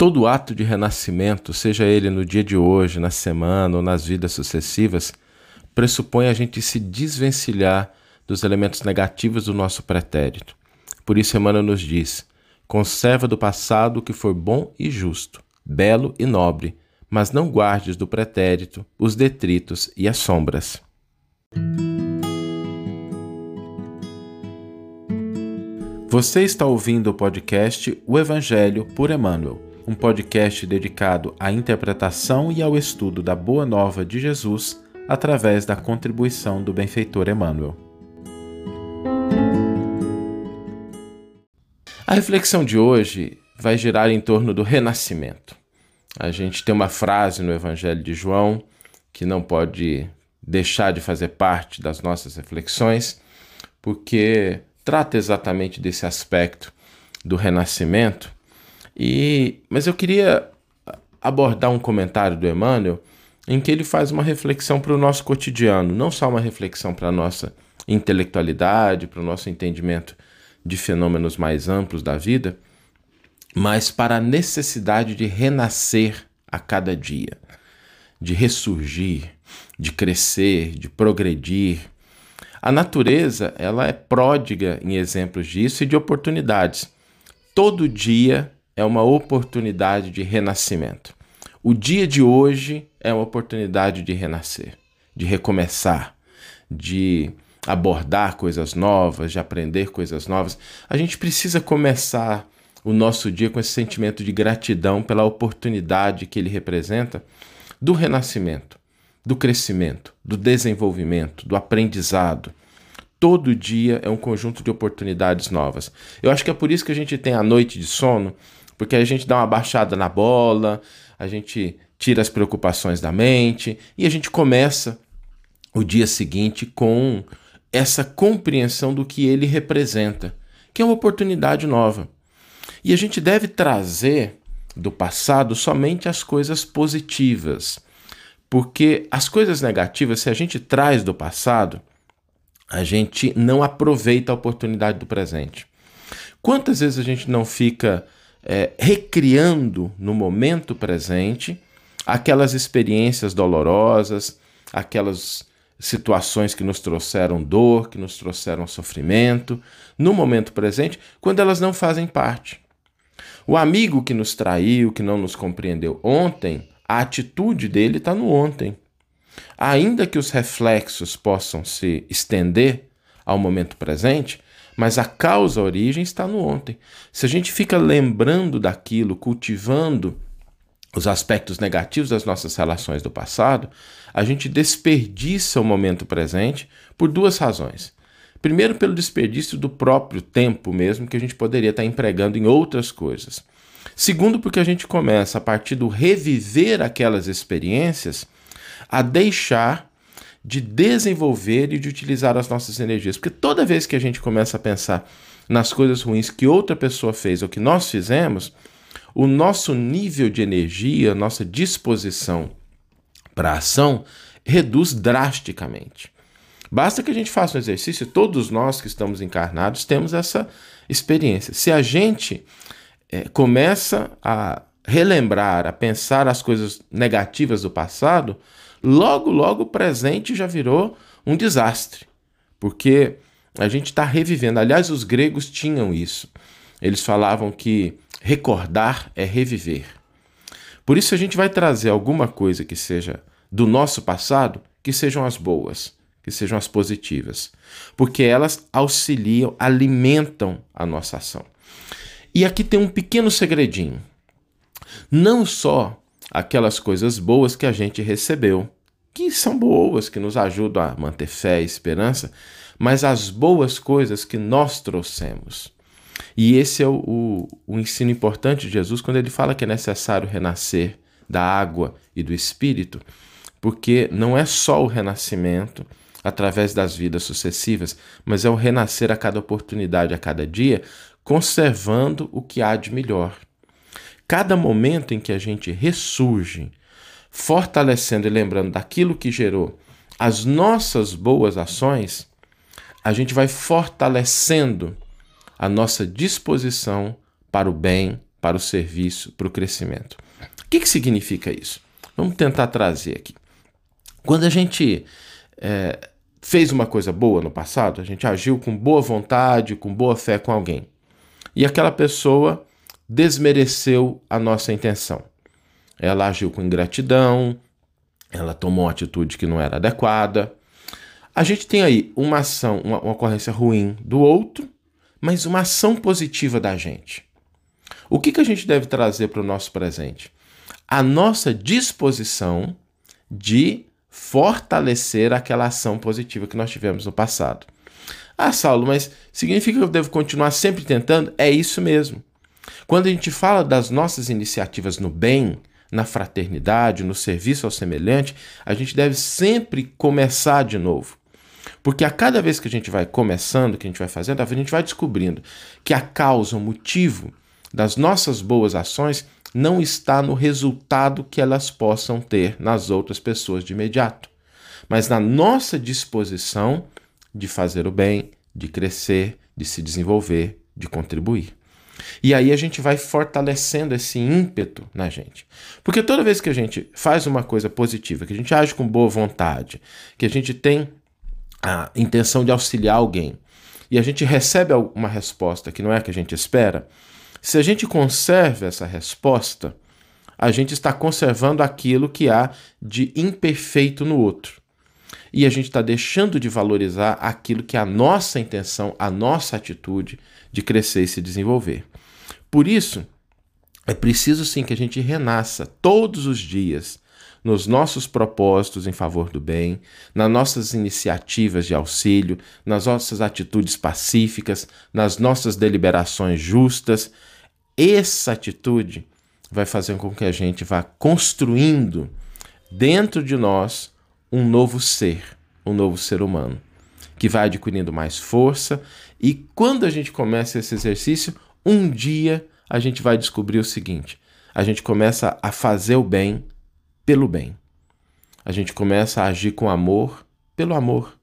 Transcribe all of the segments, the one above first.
Todo ato de renascimento, seja ele no dia de hoje, na semana ou nas vidas sucessivas, pressupõe a gente se desvencilhar dos elementos negativos do nosso pretérito. Por isso, Emmanuel nos diz: conserva do passado o que for bom e justo, belo e nobre, mas não guardes do pretérito os detritos e as sombras. Você está ouvindo o podcast O Evangelho por Emmanuel, um podcast dedicado à interpretação e ao estudo da Boa Nova de Jesus através da contribuição do benfeitor Emmanuel. A reflexão de hoje vai girar em torno do renascimento. A gente tem uma frase no Evangelho de João que não pode deixar de fazer parte das nossas reflexões, porque trata exatamente desse aspecto do renascimento. E mas eu queria abordar um comentário do Emmanuel em que ele faz uma reflexão para o nosso cotidiano, não só uma reflexão para a nossa intelectualidade, para o nosso entendimento de fenômenos mais amplos da vida, mas para a necessidade de renascer a cada dia, de ressurgir, de crescer, de progredir. A natureza, ela é pródiga em exemplos disso e de oportunidades. Todo dia é uma oportunidade de renascimento. O dia de hoje é uma oportunidade de renascer, de recomeçar, de abordar coisas novas, de aprender coisas novas. A gente precisa começar o nosso dia com esse sentimento de gratidão pela oportunidade que ele representa do renascimento, do crescimento, do desenvolvimento, do aprendizado. Todo dia é um conjunto de oportunidades novas. Eu acho que é por isso que a gente tem a noite de sono, porque a gente dá uma baixada na bola, a gente tira as preocupações da mente e a gente começa o dia seguinte com essa compreensão do que ele representa, que é uma oportunidade nova. E a gente deve trazer do passado somente as coisas positivas, porque as coisas negativas, se a gente traz do passado, a gente não aproveita a oportunidade do presente. Quantas vezes a gente não fica é, recriando no momento presente aquelas experiências dolorosas, aquelas situações que nos trouxeram dor, que nos trouxeram sofrimento, no momento presente, quando elas não fazem parte. O amigo que nos traiu, que não nos compreendeu ontem, a atitude dele está no ontem. Ainda que os reflexos possam se estender ao momento presente, mas a causa, a origem está no ontem. Se a gente fica lembrando daquilo, cultivando os aspectos negativos das nossas relações do passado, a gente desperdiça o momento presente por duas razões. Primeiro, pelo desperdício do próprio tempo mesmo que a gente poderia estar empregando em outras coisas. Segundo, porque a gente começa, a partir do reviver aquelas experiências, a deixar de desenvolver e de utilizar as nossas energias. Porque toda vez que a gente começa a pensar nas coisas ruins que outra pessoa fez ou que nós fizemos, o nosso nível de energia, nossa disposição para a ação reduz drasticamente. Basta que a gente faça um exercício, todos nós que estamos encarnados temos essa experiência. Se a gente é, começa a relembrar, a pensar as coisas negativas do passado, logo, logo o presente já virou um desastre, porque a gente está revivendo. Aliás, os gregos tinham isso. Eles falavam que recordar é reviver. Por isso, a gente vai trazer alguma coisa que seja do nosso passado, que sejam as boas, que sejam as positivas, porque elas auxiliam, alimentam a nossa ação. E aqui tem um pequeno segredinho. Não só aquelas coisas boas que a gente recebeu, que são boas, que nos ajudam a manter fé e esperança, mas as boas coisas que nós trouxemos. E esse é o, o, o, ensino importante de Jesus quando ele fala que é necessário renascer da água e do espírito, porque não é só o renascimento através das vidas sucessivas, mas é o renascer a cada oportunidade, a cada dia, conservando o que há de melhor. Cada momento em que a gente ressurge, fortalecendo e lembrando daquilo que gerou as nossas boas ações, a gente vai fortalecendo a nossa disposição para o bem, para o serviço, para o crescimento. O que, que significa isso? Vamos tentar trazer aqui. Quando a gente é, fez uma coisa boa no passado, a gente agiu com boa vontade, com boa fé com alguém, e aquela pessoa desmereceu a nossa intenção. Ela agiu com ingratidão, ela tomou uma atitude que não era adequada. A gente tem aí uma ação, uma, uma ocorrência ruim do outro, mas uma ação positiva da gente. O que, que a gente deve trazer para o nosso presente? A nossa disposição de fortalecer aquela ação positiva que nós tivemos no passado. Ah, Saulo, mas significa que eu devo continuar sempre tentando? É isso mesmo. Quando a gente fala das nossas iniciativas no bem, na fraternidade, no serviço ao semelhante, a gente deve sempre começar de novo. Porque a cada vez que a gente vai começando, que a gente vai fazendo, a gente vai descobrindo que a causa, o motivo das nossas boas ações não está no resultado que elas possam ter nas outras pessoas de imediato, mas na nossa disposição de fazer o bem, de crescer, de se desenvolver, de contribuir. E aí a gente vai fortalecendo esse ímpeto na gente. Porque toda vez que a gente faz uma coisa positiva, que a gente age com boa vontade, que a gente tem a intenção de auxiliar alguém, e a gente recebe uma resposta que não é a que a gente espera, se a gente conserva essa resposta, a gente está conservando aquilo que há de imperfeito no outro. E a gente está deixando de valorizar aquilo que é a nossa intenção, a nossa atitude de crescer e se desenvolver. Por isso, é preciso sim que a gente renasça todos os dias nos nossos propósitos em favor do bem, nas nossas iniciativas de auxílio, nas nossas atitudes pacíficas, nas nossas deliberações justas. Essa atitude vai fazer com que a gente vá construindo dentro de nós um novo ser, um novo ser humano, que vai adquirindo mais força e quando a gente começa esse exercício, um dia a gente vai descobrir o seguinte: a gente começa a fazer o bem pelo bem. A gente começa a agir com amor pelo amor.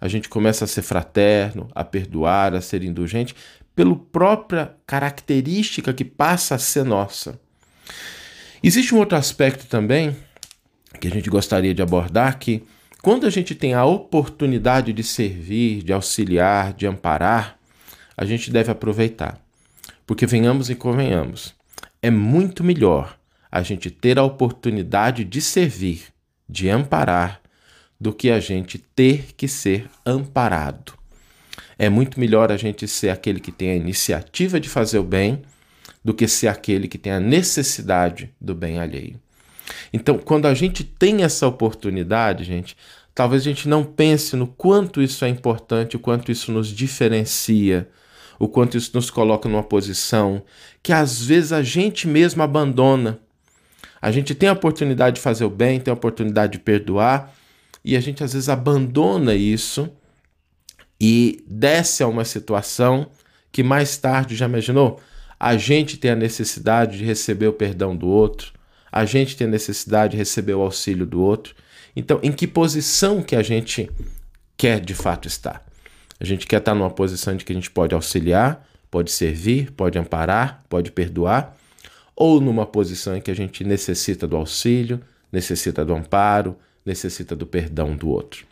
A gente começa a ser fraterno, a perdoar, a ser indulgente, pela própria característica que passa a ser nossa. Existe um outro aspecto também que a gente gostaria de abordar que quando a gente tem a oportunidade de servir, de auxiliar, de amparar, a gente deve aproveitar. Porque venhamos e convenhamos, é muito melhor a gente ter a oportunidade de servir, de amparar, do que a gente ter que ser amparado. É muito melhor a gente ser aquele que tem a iniciativa de fazer o bem do que ser aquele que tem a necessidade do bem alheio. Então, quando a gente tem essa oportunidade, gente, talvez a gente não pense no quanto isso é importante, o quanto isso nos diferencia, o quanto isso nos coloca numa posição que às vezes a gente mesmo abandona a gente tem a oportunidade de fazer o bem, tem a oportunidade de perdoar, e a gente às vezes abandona isso e desce a uma situação que mais tarde, já imaginou? A gente tem a necessidade de receber o perdão do outro, a gente tem a necessidade de receber o auxílio do outro. Então, em que posição que a gente quer de fato estar? A gente quer estar numa posição de que a gente pode auxiliar, pode servir, pode amparar, pode perdoar, ou numa posição em que a gente necessita do auxílio, necessita do amparo, necessita do perdão do outro.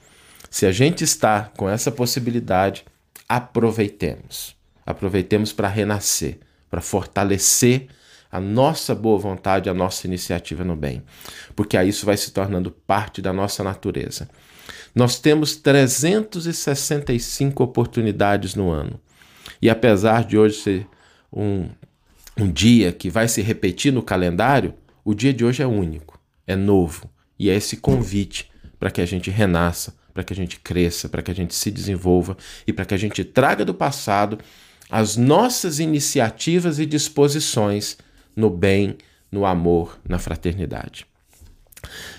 Se a gente está com essa possibilidade, aproveitemos. Aproveitemos para renascer, para fortalecer a nossa boa vontade, a nossa iniciativa no bem, porque aí isso vai se tornando parte da nossa natureza. Nós temos 365 oportunidades no ano. E apesar de hoje ser um um dia que vai se repetir no calendário, o dia de hoje é único, é novo. E é esse convite para que a gente renasça, para que a gente cresça, para que a gente se desenvolva e para que a gente traga do passado as nossas iniciativas e disposições no bem, no amor, na fraternidade.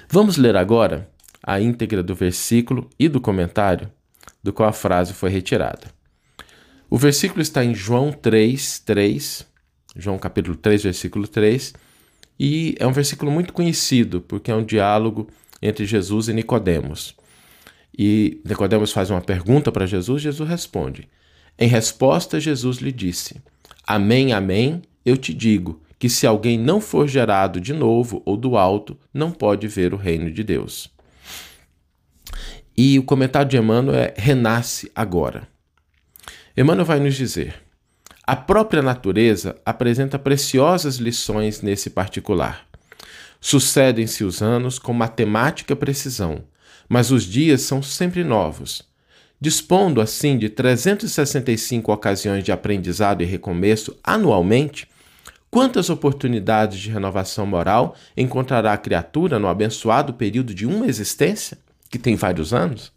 Vamos ler agora a íntegra do versículo e do comentário do qual a frase foi retirada. O versículo está em João 3, 3 João capítulo 3, versículo 3, e é um versículo muito conhecido, porque é um diálogo entre Jesus e Nicodemos. E Nicodemos faz uma pergunta para Jesus, Jesus responde. Em resposta, Jesus lhe disse: Amém, amém, eu te digo que se alguém não for gerado de novo ou do alto, não pode ver o reino de Deus. E o comentário de Emmanuel é: renasce agora. Emmanuel vai nos dizer: a própria natureza apresenta preciosas lições nesse particular. Sucedem-se os anos com matemática precisão, mas os dias são sempre novos. Dispondo assim de 365 ocasiões de aprendizado e recomeço anualmente, quantas oportunidades de renovação moral encontrará a criatura no abençoado período de uma existência? Que tem vários anos,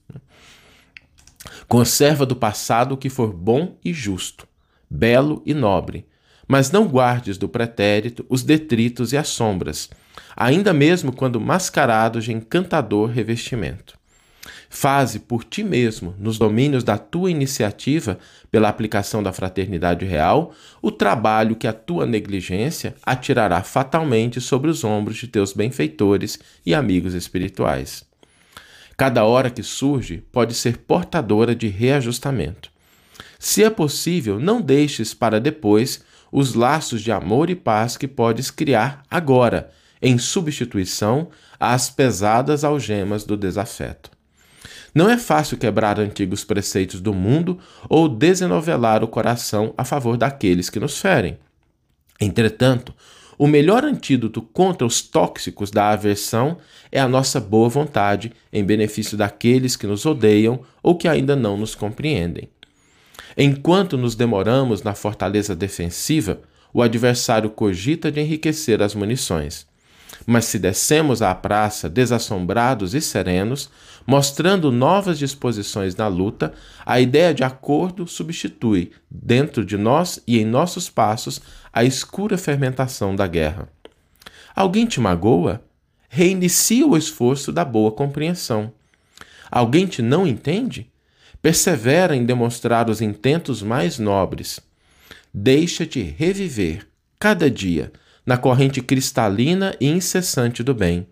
conserva do passado o que for bom e justo, belo e nobre, mas não guardes do pretérito os detritos e as sombras, ainda mesmo quando mascarados de encantador revestimento. Faze por ti mesmo, nos domínios da tua iniciativa, pela aplicação da fraternidade real, o trabalho que a tua negligência atirará fatalmente sobre os ombros de teus benfeitores e amigos espirituais. Cada hora que surge pode ser portadora de reajustamento. Se é possível, não deixes para depois os laços de amor e paz que podes criar agora, em substituição às pesadas algemas do desafeto. Não é fácil quebrar antigos preceitos do mundo ou desenovelar o coração a favor daqueles que nos ferem. Entretanto, o melhor antídoto contra os tóxicos da aversão é a nossa boa vontade em benefício daqueles que nos odeiam ou que ainda não nos compreendem. Enquanto nos demoramos na fortaleza defensiva, o adversário cogita de enriquecer as munições. Mas se descemos à praça desassombrados e serenos, mostrando novas disposições na luta, a ideia de acordo substitui, dentro de nós e em nossos passos, a escura fermentação da guerra. Alguém te magoa? Reinicia o esforço da boa compreensão. Alguém te não entende? Persevera em demonstrar os intentos mais nobres. Deixa-te reviver, cada dia, na corrente cristalina e incessante do bem.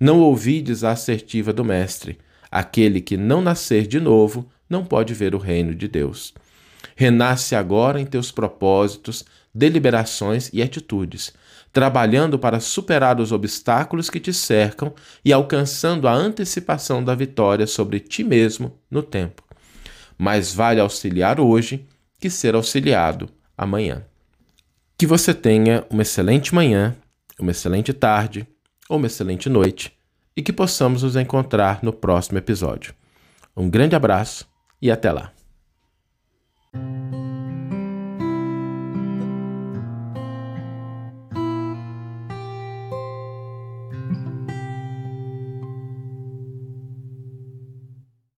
Não ouvides a assertiva do Mestre: aquele que não nascer de novo não pode ver o reino de Deus. Renasce agora em teus propósitos, deliberações e atitudes, trabalhando para superar os obstáculos que te cercam e alcançando a antecipação da vitória sobre ti mesmo no tempo. Mais vale auxiliar hoje que ser auxiliado amanhã. Que você tenha uma excelente manhã, uma excelente tarde ou uma excelente noite e que possamos nos encontrar no próximo episódio. Um grande abraço e até lá.